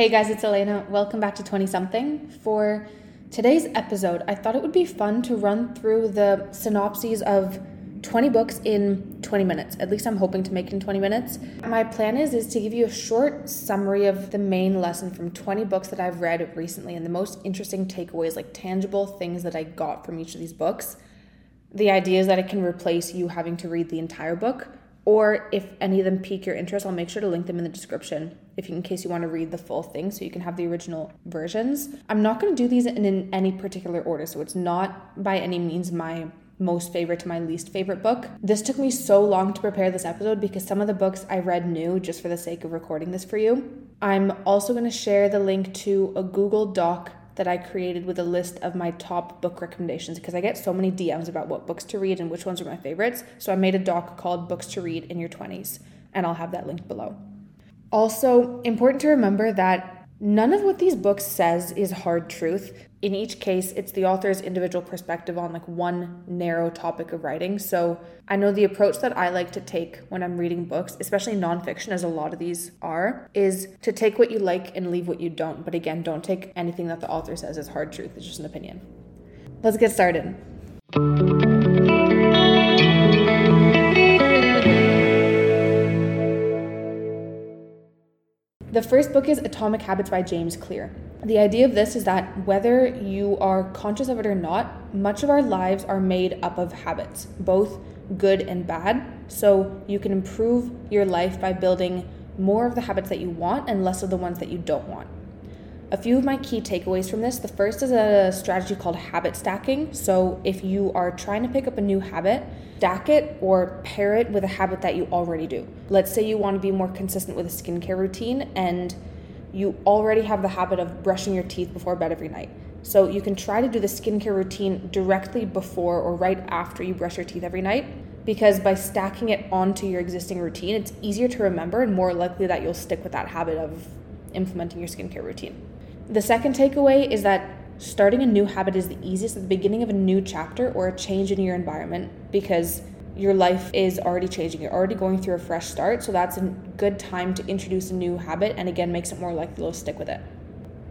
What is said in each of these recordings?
Hey guys, it's Elena. Welcome back to 20 something. For today's episode, I thought it would be fun to run through the synopses of 20 books in 20 minutes. At least I'm hoping to make it in 20 minutes. My plan is is to give you a short summary of the main lesson from 20 books that I've read recently and the most interesting takeaways like tangible things that I got from each of these books. The idea is that it can replace you having to read the entire book or if any of them pique your interest, I'll make sure to link them in the description if you, in case you want to read the full thing so you can have the original versions. I'm not going to do these in, in any particular order, so it's not by any means my most favorite to my least favorite book. This took me so long to prepare this episode because some of the books I read new just for the sake of recording this for you. I'm also going to share the link to a Google Doc that I created with a list of my top book recommendations because I get so many DMs about what books to read and which ones are my favorites. So I made a doc called Books to Read in Your 20s, and I'll have that linked below. Also, important to remember that None of what these books says is hard truth. In each case, it's the author's individual perspective on like one narrow topic of writing. So, I know the approach that I like to take when I'm reading books, especially nonfiction, as a lot of these are, is to take what you like and leave what you don't. But again, don't take anything that the author says as hard truth. It's just an opinion. Let's get started. The first book is Atomic Habits by James Clear. The idea of this is that whether you are conscious of it or not, much of our lives are made up of habits, both good and bad. So you can improve your life by building more of the habits that you want and less of the ones that you don't want. A few of my key takeaways from this the first is a strategy called habit stacking. So, if you are trying to pick up a new habit, stack it or pair it with a habit that you already do. Let's say you want to be more consistent with a skincare routine and you already have the habit of brushing your teeth before bed every night. So, you can try to do the skincare routine directly before or right after you brush your teeth every night because by stacking it onto your existing routine, it's easier to remember and more likely that you'll stick with that habit of implementing your skincare routine. The second takeaway is that starting a new habit is the easiest at the beginning of a new chapter or a change in your environment because your life is already changing. You're already going through a fresh start. So that's a good time to introduce a new habit and again makes it more likely you'll stick with it.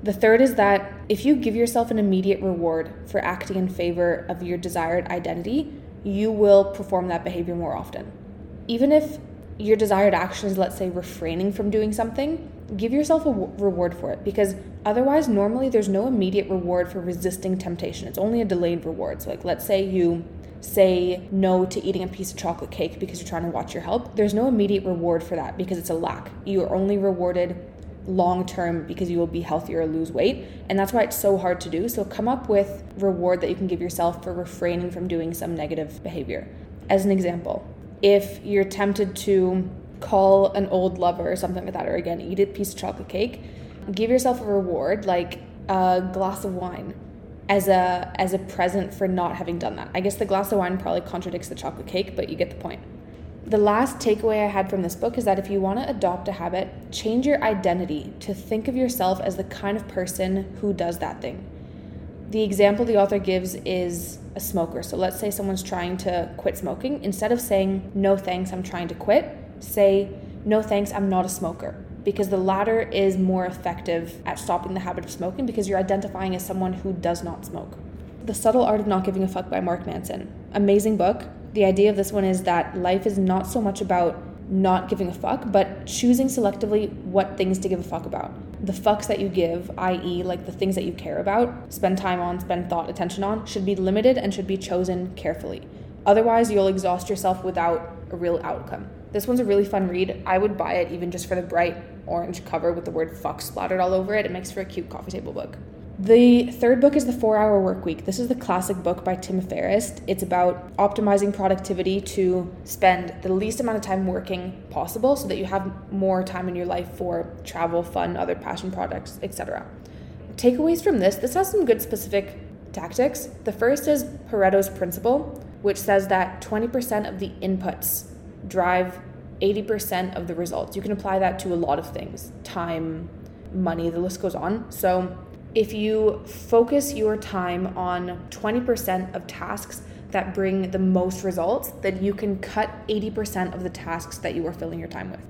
The third is that if you give yourself an immediate reward for acting in favor of your desired identity, you will perform that behavior more often. Even if your desired action is, let's say, refraining from doing something, give yourself a w- reward for it because otherwise, normally there's no immediate reward for resisting temptation. It's only a delayed reward. So, like, let's say you say no to eating a piece of chocolate cake because you're trying to watch your health. There's no immediate reward for that because it's a lack. You are only rewarded long term because you will be healthier or lose weight. And that's why it's so hard to do. So, come up with reward that you can give yourself for refraining from doing some negative behavior. As an example, if you're tempted to call an old lover or something like that, or again, eat a piece of chocolate cake, give yourself a reward like a glass of wine as a as a present for not having done that. I guess the glass of wine probably contradicts the chocolate cake, but you get the point. The last takeaway I had from this book is that if you want to adopt a habit, change your identity to think of yourself as the kind of person who does that thing. The example the author gives is a smoker. So let's say someone's trying to quit smoking. Instead of saying, no thanks, I'm trying to quit, say, no thanks, I'm not a smoker. Because the latter is more effective at stopping the habit of smoking because you're identifying as someone who does not smoke. The Subtle Art of Not Giving a Fuck by Mark Manson. Amazing book. The idea of this one is that life is not so much about not giving a fuck, but choosing selectively what things to give a fuck about. The fucks that you give, i.e., like the things that you care about, spend time on, spend thought, attention on, should be limited and should be chosen carefully. Otherwise, you'll exhaust yourself without a real outcome. This one's a really fun read. I would buy it even just for the bright orange cover with the word fuck splattered all over it. It makes for a cute coffee table book. The third book is The Four Hour Work Week. This is the classic book by Tim Ferriss. It's about optimizing productivity to spend the least amount of time working possible so that you have more time in your life for travel, fun, other passion projects, etc. Takeaways from this this has some good specific tactics. The first is Pareto's principle, which says that 20% of the inputs drive 80% of the results. You can apply that to a lot of things time, money, the list goes on. So if you focus your time on 20% of tasks that bring the most results, then you can cut 80% of the tasks that you are filling your time with.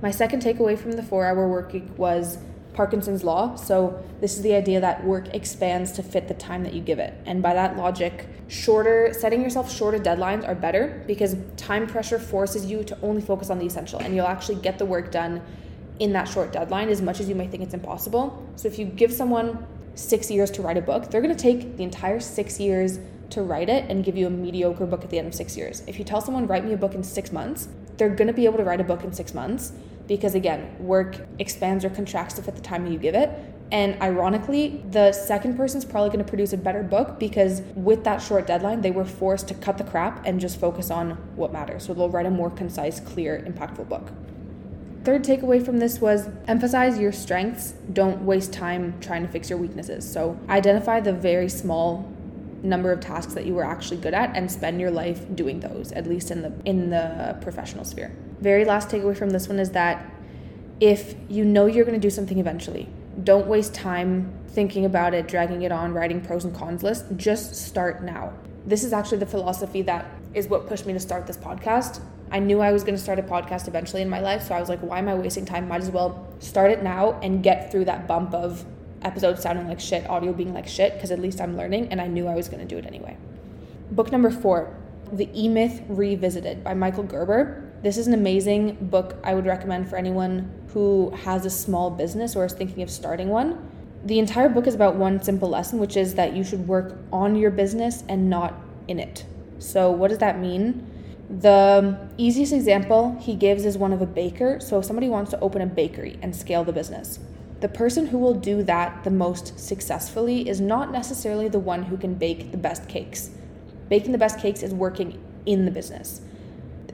My second takeaway from the four hour work week was Parkinson's law. So, this is the idea that work expands to fit the time that you give it. And by that logic, shorter setting yourself shorter deadlines are better because time pressure forces you to only focus on the essential and you'll actually get the work done in that short deadline as much as you may think it's impossible. So, if you give someone 6 years to write a book, they're going to take the entire 6 years to write it and give you a mediocre book at the end of 6 years. If you tell someone write me a book in 6 months, they're going to be able to write a book in 6 months because again, work expands or contracts to fit the time you give it. And ironically, the second person's probably going to produce a better book because with that short deadline, they were forced to cut the crap and just focus on what matters. So they'll write a more concise, clear, impactful book. Third takeaway from this was emphasize your strengths. Don't waste time trying to fix your weaknesses. So identify the very small number of tasks that you were actually good at and spend your life doing those at least in the in the professional sphere very last takeaway from this one is that if you know you're going to do something eventually don't waste time thinking about it dragging it on writing pros and cons list just start now this is actually the philosophy that is what pushed me to start this podcast i knew i was going to start a podcast eventually in my life so i was like why am i wasting time might as well start it now and get through that bump of episodes sounding like shit, audio being like shit, because at least I'm learning and I knew I was going to do it anyway. Book number four, The E Myth Revisited by Michael Gerber. This is an amazing book I would recommend for anyone who has a small business or is thinking of starting one. The entire book is about one simple lesson, which is that you should work on your business and not in it. So, what does that mean? The easiest example he gives is one of a baker. So, if somebody wants to open a bakery and scale the business, the person who will do that the most successfully is not necessarily the one who can bake the best cakes. Baking the best cakes is working in the business.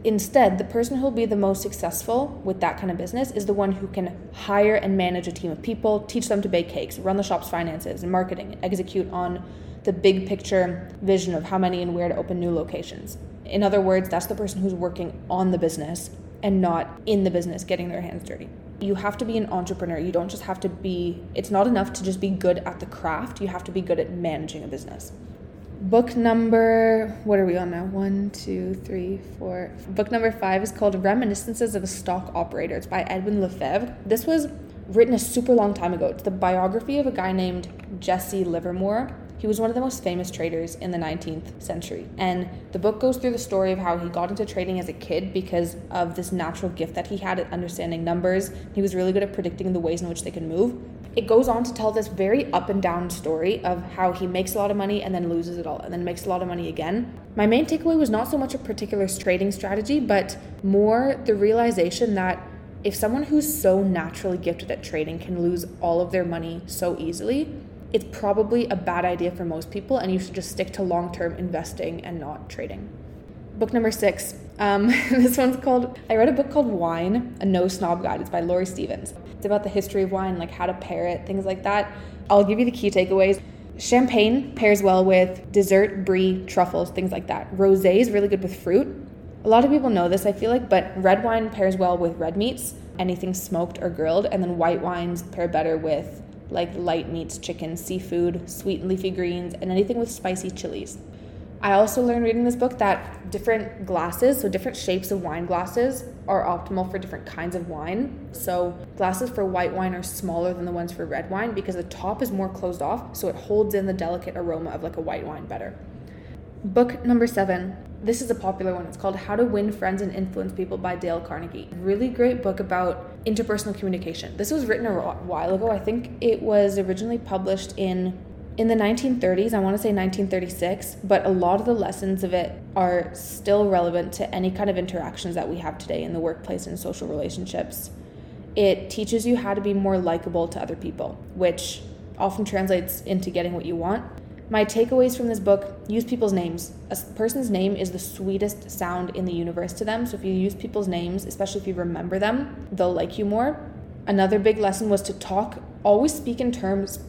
Instead, the person who will be the most successful with that kind of business is the one who can hire and manage a team of people, teach them to bake cakes, run the shop's finances and marketing, and execute on the big picture vision of how many and where to open new locations. In other words, that's the person who's working on the business and not in the business getting their hands dirty. You have to be an entrepreneur. You don't just have to be, it's not enough to just be good at the craft. You have to be good at managing a business. Book number, what are we on now? One, two, three, four. Book number five is called Reminiscences of a Stock Operator. It's by Edwin Lefèvre. This was written a super long time ago. It's the biography of a guy named Jesse Livermore. He was one of the most famous traders in the 19th century. And the book goes through the story of how he got into trading as a kid because of this natural gift that he had at understanding numbers. He was really good at predicting the ways in which they could move. It goes on to tell this very up and down story of how he makes a lot of money and then loses it all and then makes a lot of money again. My main takeaway was not so much a particular trading strategy, but more the realization that if someone who's so naturally gifted at trading can lose all of their money so easily, it's probably a bad idea for most people, and you should just stick to long term investing and not trading. Book number six. Um, this one's called, I read a book called Wine, A No Snob Guide. It's by Laurie Stevens. It's about the history of wine, like how to pair it, things like that. I'll give you the key takeaways. Champagne pairs well with dessert, brie, truffles, things like that. Rosé is really good with fruit. A lot of people know this, I feel like, but red wine pairs well with red meats, anything smoked or grilled, and then white wines pair better with like light meats, chicken, seafood, sweet and leafy greens, and anything with spicy chilies. I also learned reading this book that different glasses, so different shapes of wine glasses, are optimal for different kinds of wine. So, glasses for white wine are smaller than the ones for red wine because the top is more closed off, so it holds in the delicate aroma of like a white wine better. Book number seven this is a popular one. It's called How to Win Friends and Influence People by Dale Carnegie. Really great book about interpersonal communication. This was written a while ago. I think it was originally published in in the 1930s, I want to say 1936, but a lot of the lessons of it are still relevant to any kind of interactions that we have today in the workplace and social relationships. It teaches you how to be more likable to other people, which often translates into getting what you want my takeaways from this book use people's names. A person's name is the sweetest sound in the universe to them. So if you use people's names, especially if you remember them, they'll like you more. Another big lesson was to talk, always speak in terms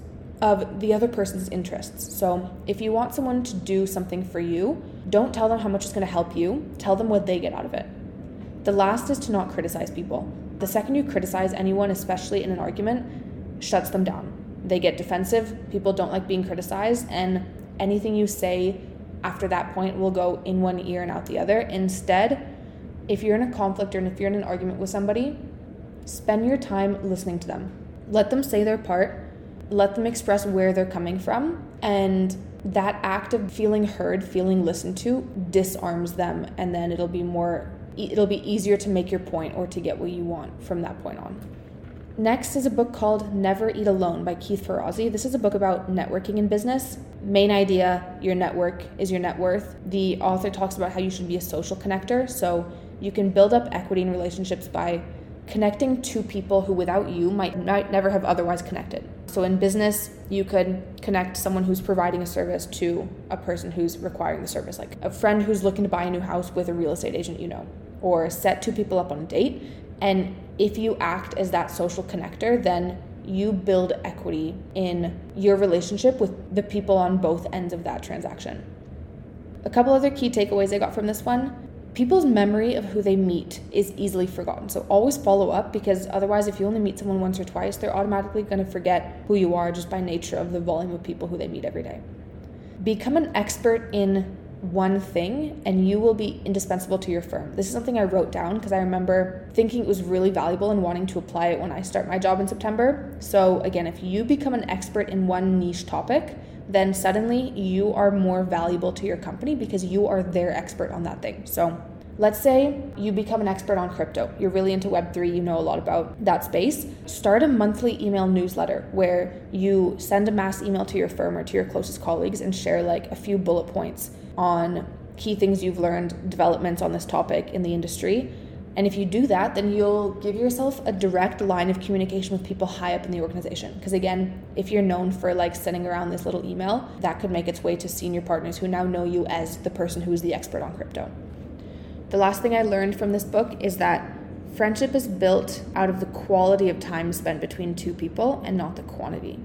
of the other person's interests. So if you want someone to do something for you, don't tell them how much it's going to help you, tell them what they get out of it. The last is to not criticize people. The second you criticize anyone, especially in an argument, shuts them down they get defensive. People don't like being criticized, and anything you say after that point will go in one ear and out the other. Instead, if you're in a conflict or if you're in an argument with somebody, spend your time listening to them. Let them say their part, let them express where they're coming from, and that act of feeling heard, feeling listened to, disarms them, and then it'll be more, it'll be easier to make your point or to get what you want from that point on. Next is a book called Never Eat Alone by Keith Ferrazzi. This is a book about networking in business. Main idea your network is your net worth. The author talks about how you should be a social connector. So you can build up equity in relationships by connecting to people who without you might, might never have otherwise connected. So in business, you could connect someone who's providing a service to a person who's requiring the service, like a friend who's looking to buy a new house with a real estate agent you know, or set two people up on a date. And if you act as that social connector, then you build equity in your relationship with the people on both ends of that transaction. A couple other key takeaways I got from this one people's memory of who they meet is easily forgotten. So always follow up because otherwise, if you only meet someone once or twice, they're automatically going to forget who you are just by nature of the volume of people who they meet every day. Become an expert in one thing and you will be indispensable to your firm. This is something I wrote down because I remember thinking it was really valuable and wanting to apply it when I start my job in September. So, again, if you become an expert in one niche topic, then suddenly you are more valuable to your company because you are their expert on that thing. So, let's say you become an expert on crypto. You're really into Web3, you know a lot about that space. Start a monthly email newsletter where you send a mass email to your firm or to your closest colleagues and share like a few bullet points on key things you've learned, developments on this topic in the industry and if you do that, then you'll give yourself a direct line of communication with people high up in the organization. Because again, if you're known for like sending around this little email, that could make its way to senior partners who now know you as the person who is the expert on crypto. The last thing I learned from this book is that friendship is built out of the quality of time spent between two people and not the quantity.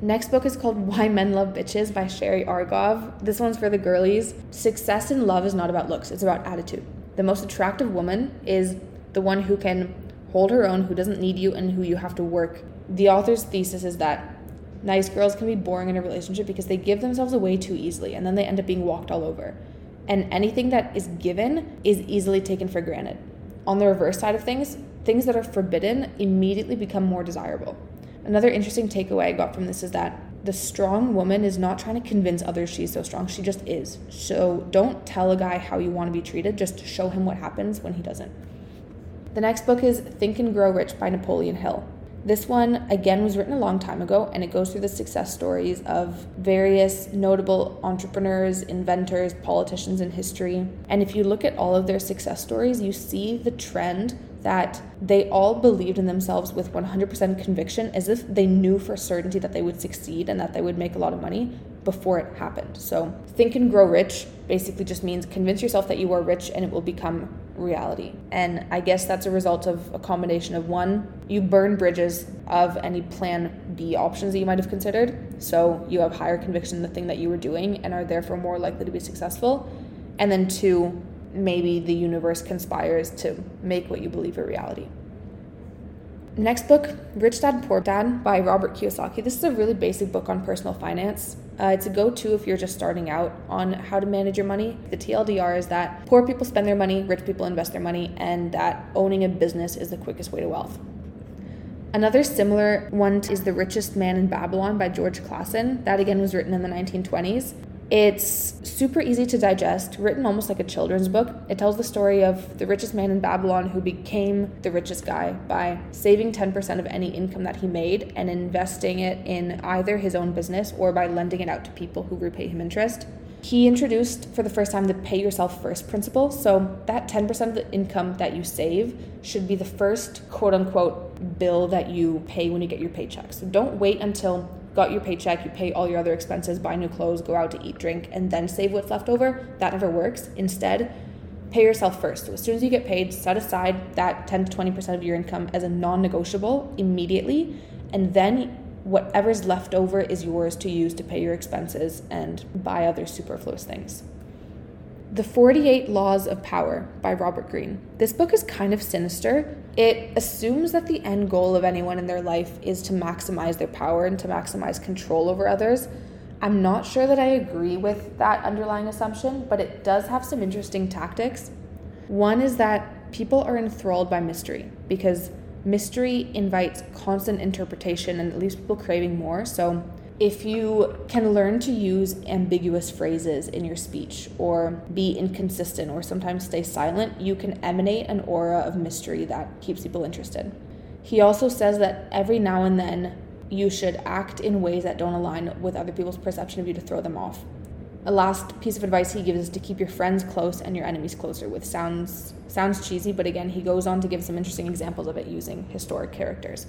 Next book is called Why Men Love Bitches by Sherry Argov. This one's for the girlies. Success in love is not about looks, it's about attitude. The most attractive woman is the one who can hold her own, who doesn't need you, and who you have to work. The author's thesis is that nice girls can be boring in a relationship because they give themselves away too easily and then they end up being walked all over. And anything that is given is easily taken for granted. On the reverse side of things, things that are forbidden immediately become more desirable. Another interesting takeaway I got from this is that the strong woman is not trying to convince others she's so strong. She just is. So don't tell a guy how you want to be treated, just show him what happens when he doesn't. The next book is Think and Grow Rich by Napoleon Hill. This one, again, was written a long time ago, and it goes through the success stories of various notable entrepreneurs, inventors, politicians in history. And if you look at all of their success stories, you see the trend that they all believed in themselves with 100% conviction as if they knew for certainty that they would succeed and that they would make a lot of money before it happened. So, think and grow rich basically just means convince yourself that you are rich and it will become reality. And I guess that's a result of a combination of one, you burn bridges of any plan B options that you might have considered. So, you have higher conviction in the thing that you were doing and are therefore more likely to be successful. And then two, maybe the universe conspires to make what you believe a reality. Next book, Rich Dad Poor Dad by Robert Kiyosaki. This is a really basic book on personal finance. Uh, it's a go to if you're just starting out on how to manage your money. The TLDR is that poor people spend their money, rich people invest their money, and that owning a business is the quickest way to wealth. Another similar one is The Richest Man in Babylon by George Clason. That again was written in the 1920s. It's super easy to digest, written almost like a children's book. It tells the story of the richest man in Babylon who became the richest guy by saving 10% of any income that he made and investing it in either his own business or by lending it out to people who repay him interest. He introduced for the first time the pay yourself first principle. So, that 10% of the income that you save should be the first quote unquote bill that you pay when you get your paycheck. So, don't wait until got your paycheck, you pay all your other expenses, buy new clothes, go out to eat, drink, and then save what's left over. That never works. Instead, pay yourself first. So as soon as you get paid, set aside that 10 to 20% of your income as a non negotiable immediately, and then whatever's left over is yours to use to pay your expenses and buy other superfluous things. The 48 Laws of Power by Robert Greene. This book is kind of sinister. It assumes that the end goal of anyone in their life is to maximize their power and to maximize control over others. I'm not sure that I agree with that underlying assumption, but it does have some interesting tactics. One is that people are enthralled by mystery because mystery invites constant interpretation and it leaves people craving more. So if you can learn to use ambiguous phrases in your speech or be inconsistent or sometimes stay silent, you can emanate an aura of mystery that keeps people interested. He also says that every now and then you should act in ways that don't align with other people's perception of you to throw them off. A last piece of advice he gives is to keep your friends close and your enemies closer, which sounds sounds cheesy, but again, he goes on to give some interesting examples of it using historic characters.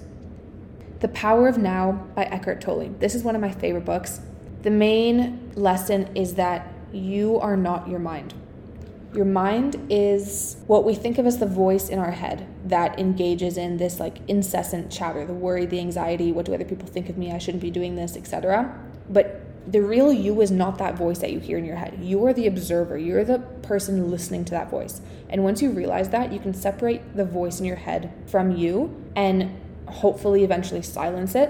The Power of Now by Eckhart Tolle. This is one of my favorite books. The main lesson is that you are not your mind. Your mind is what we think of as the voice in our head that engages in this like incessant chatter, the worry, the anxiety, what do other people think of me? I shouldn't be doing this, etc. But the real you is not that voice that you hear in your head. You are the observer. You're the person listening to that voice. And once you realize that, you can separate the voice in your head from you and hopefully eventually silence it.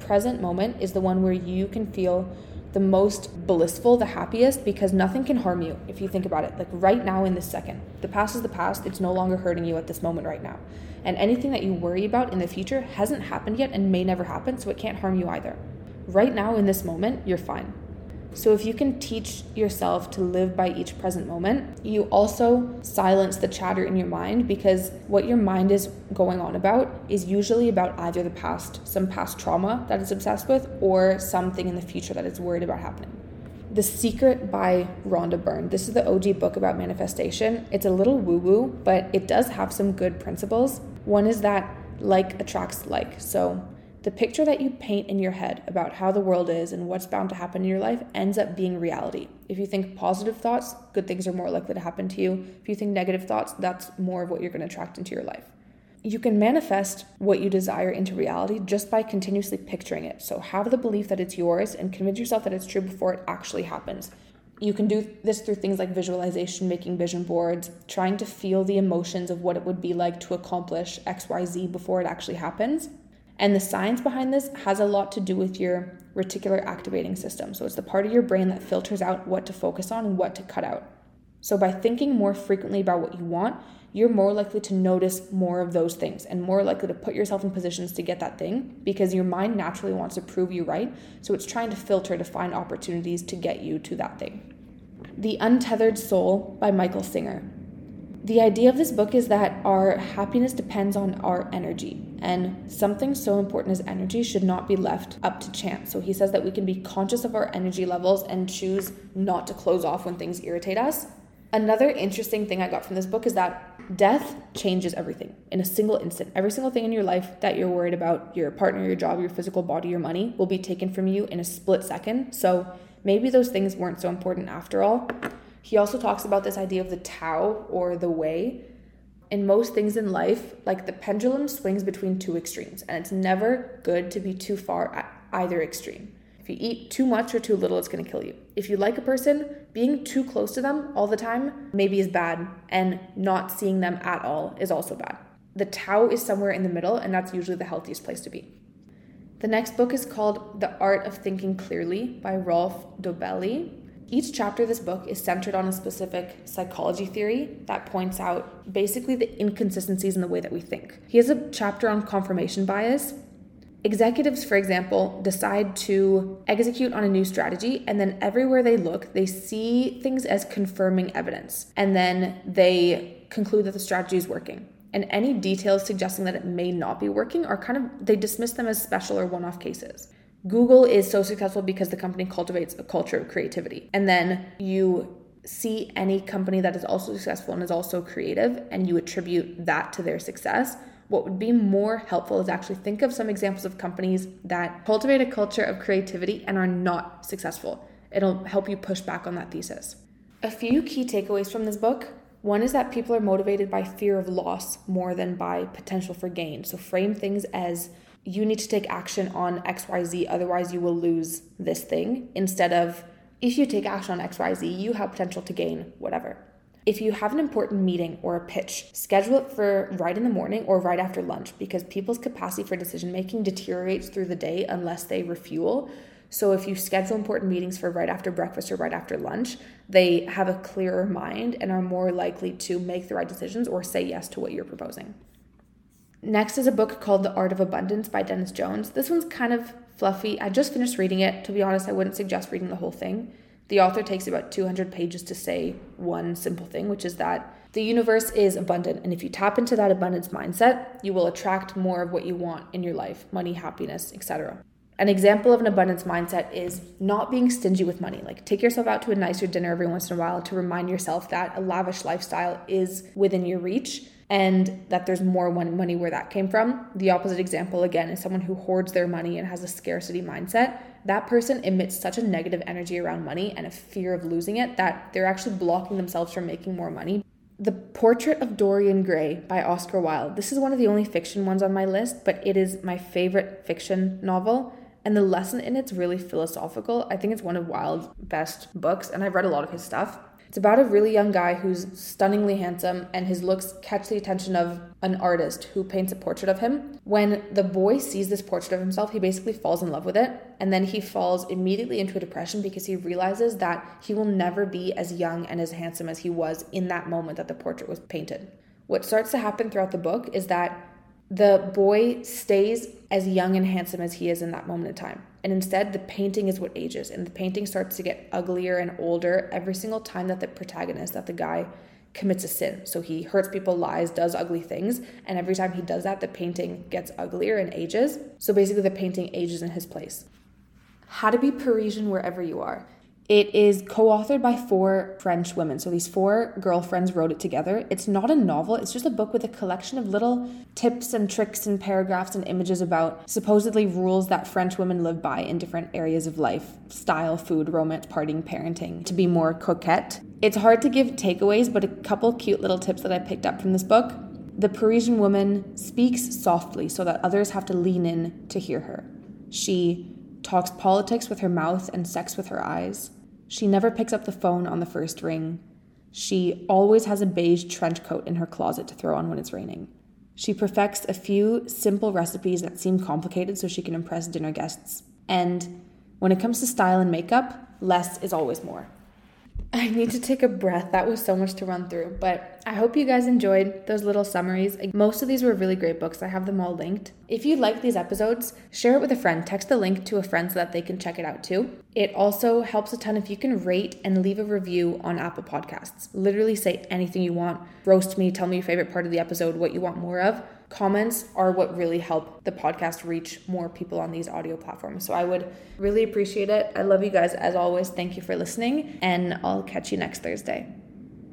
Present moment is the one where you can feel the most blissful, the happiest, because nothing can harm you if you think about it. Like right now in this second, the past is the past. It's no longer hurting you at this moment right now. And anything that you worry about in the future hasn't happened yet and may never happen, so it can't harm you either. Right now in this moment, you're fine. So, if you can teach yourself to live by each present moment, you also silence the chatter in your mind because what your mind is going on about is usually about either the past, some past trauma that it's obsessed with, or something in the future that it's worried about happening. The Secret by Rhonda Byrne. This is the OG book about manifestation. It's a little woo woo, but it does have some good principles. One is that like attracts like. So, the picture that you paint in your head about how the world is and what's bound to happen in your life ends up being reality. If you think positive thoughts, good things are more likely to happen to you. If you think negative thoughts, that's more of what you're going to attract into your life. You can manifest what you desire into reality just by continuously picturing it. So have the belief that it's yours and convince yourself that it's true before it actually happens. You can do this through things like visualization, making vision boards, trying to feel the emotions of what it would be like to accomplish XYZ before it actually happens. And the science behind this has a lot to do with your reticular activating system. So it's the part of your brain that filters out what to focus on and what to cut out. So by thinking more frequently about what you want, you're more likely to notice more of those things and more likely to put yourself in positions to get that thing because your mind naturally wants to prove you right. So it's trying to filter to find opportunities to get you to that thing. The Untethered Soul by Michael Singer the idea of this book is that our happiness depends on our energy, and something so important as energy should not be left up to chance. So he says that we can be conscious of our energy levels and choose not to close off when things irritate us. Another interesting thing I got from this book is that death changes everything in a single instant. Every single thing in your life that you're worried about, your partner, your job, your physical body, your money, will be taken from you in a split second. So maybe those things weren't so important after all. He also talks about this idea of the Tao or the way. In most things in life, like the pendulum swings between two extremes, and it's never good to be too far at either extreme. If you eat too much or too little, it's gonna kill you. If you like a person, being too close to them all the time maybe is bad, and not seeing them at all is also bad. The Tao is somewhere in the middle, and that's usually the healthiest place to be. The next book is called The Art of Thinking Clearly by Rolf Dobelli. Each chapter of this book is centered on a specific psychology theory that points out basically the inconsistencies in the way that we think. He has a chapter on confirmation bias. Executives, for example, decide to execute on a new strategy, and then everywhere they look, they see things as confirming evidence, and then they conclude that the strategy is working. And any details suggesting that it may not be working are kind of, they dismiss them as special or one off cases. Google is so successful because the company cultivates a culture of creativity. And then you see any company that is also successful and is also creative and you attribute that to their success. What would be more helpful is actually think of some examples of companies that cultivate a culture of creativity and are not successful. It'll help you push back on that thesis. A few key takeaways from this book. One is that people are motivated by fear of loss more than by potential for gain. So frame things as you need to take action on XYZ, otherwise, you will lose this thing, instead of if you take action on XYZ, you have potential to gain whatever. If you have an important meeting or a pitch, schedule it for right in the morning or right after lunch because people's capacity for decision making deteriorates through the day unless they refuel. So if you schedule important meetings for right after breakfast or right after lunch, they have a clearer mind and are more likely to make the right decisions or say yes to what you're proposing. Next is a book called The Art of Abundance by Dennis Jones. This one's kind of fluffy. I just finished reading it. To be honest, I wouldn't suggest reading the whole thing. The author takes about 200 pages to say one simple thing, which is that the universe is abundant. And if you tap into that abundance mindset, you will attract more of what you want in your life money, happiness, etc. An example of an abundance mindset is not being stingy with money. Like, take yourself out to a nicer dinner every once in a while to remind yourself that a lavish lifestyle is within your reach and that there's more money where that came from. The opposite example, again, is someone who hoards their money and has a scarcity mindset. That person emits such a negative energy around money and a fear of losing it that they're actually blocking themselves from making more money the Portrait of Dorian Gray by Oscar Wilde. This is one of the only fiction ones on my list, but it is my favorite fiction novel. And the lesson in it's really philosophical. I think it's one of Wilde's best books, and I've read a lot of his stuff. It's about a really young guy who's stunningly handsome, and his looks catch the attention of an artist who paints a portrait of him. When the boy sees this portrait of himself, he basically falls in love with it, and then he falls immediately into a depression because he realizes that he will never be as young and as handsome as he was in that moment that the portrait was painted. What starts to happen throughout the book is that the boy stays as young and handsome as he is in that moment in time. And instead, the painting is what ages, and the painting starts to get uglier and older every single time that the protagonist, that the guy, commits a sin. So he hurts people, lies, does ugly things, and every time he does that, the painting gets uglier and ages. So basically, the painting ages in his place. How to be Parisian wherever you are. It is co authored by four French women. So these four girlfriends wrote it together. It's not a novel, it's just a book with a collection of little tips and tricks and paragraphs and images about supposedly rules that French women live by in different areas of life style, food, romance, partying, parenting to be more coquette. It's hard to give takeaways, but a couple cute little tips that I picked up from this book. The Parisian woman speaks softly so that others have to lean in to hear her. She talks politics with her mouth and sex with her eyes. She never picks up the phone on the first ring. She always has a beige trench coat in her closet to throw on when it's raining. She perfects a few simple recipes that seem complicated so she can impress dinner guests. And when it comes to style and makeup, less is always more. I need to take a breath. That was so much to run through, but I hope you guys enjoyed those little summaries. Most of these were really great books. I have them all linked. If you like these episodes, share it with a friend. Text the link to a friend so that they can check it out too. It also helps a ton if you can rate and leave a review on Apple Podcasts. Literally say anything you want. Roast me, tell me your favorite part of the episode, what you want more of comments are what really help the podcast reach more people on these audio platforms. So I would really appreciate it. I love you guys as always. Thank you for listening, and I'll catch you next Thursday.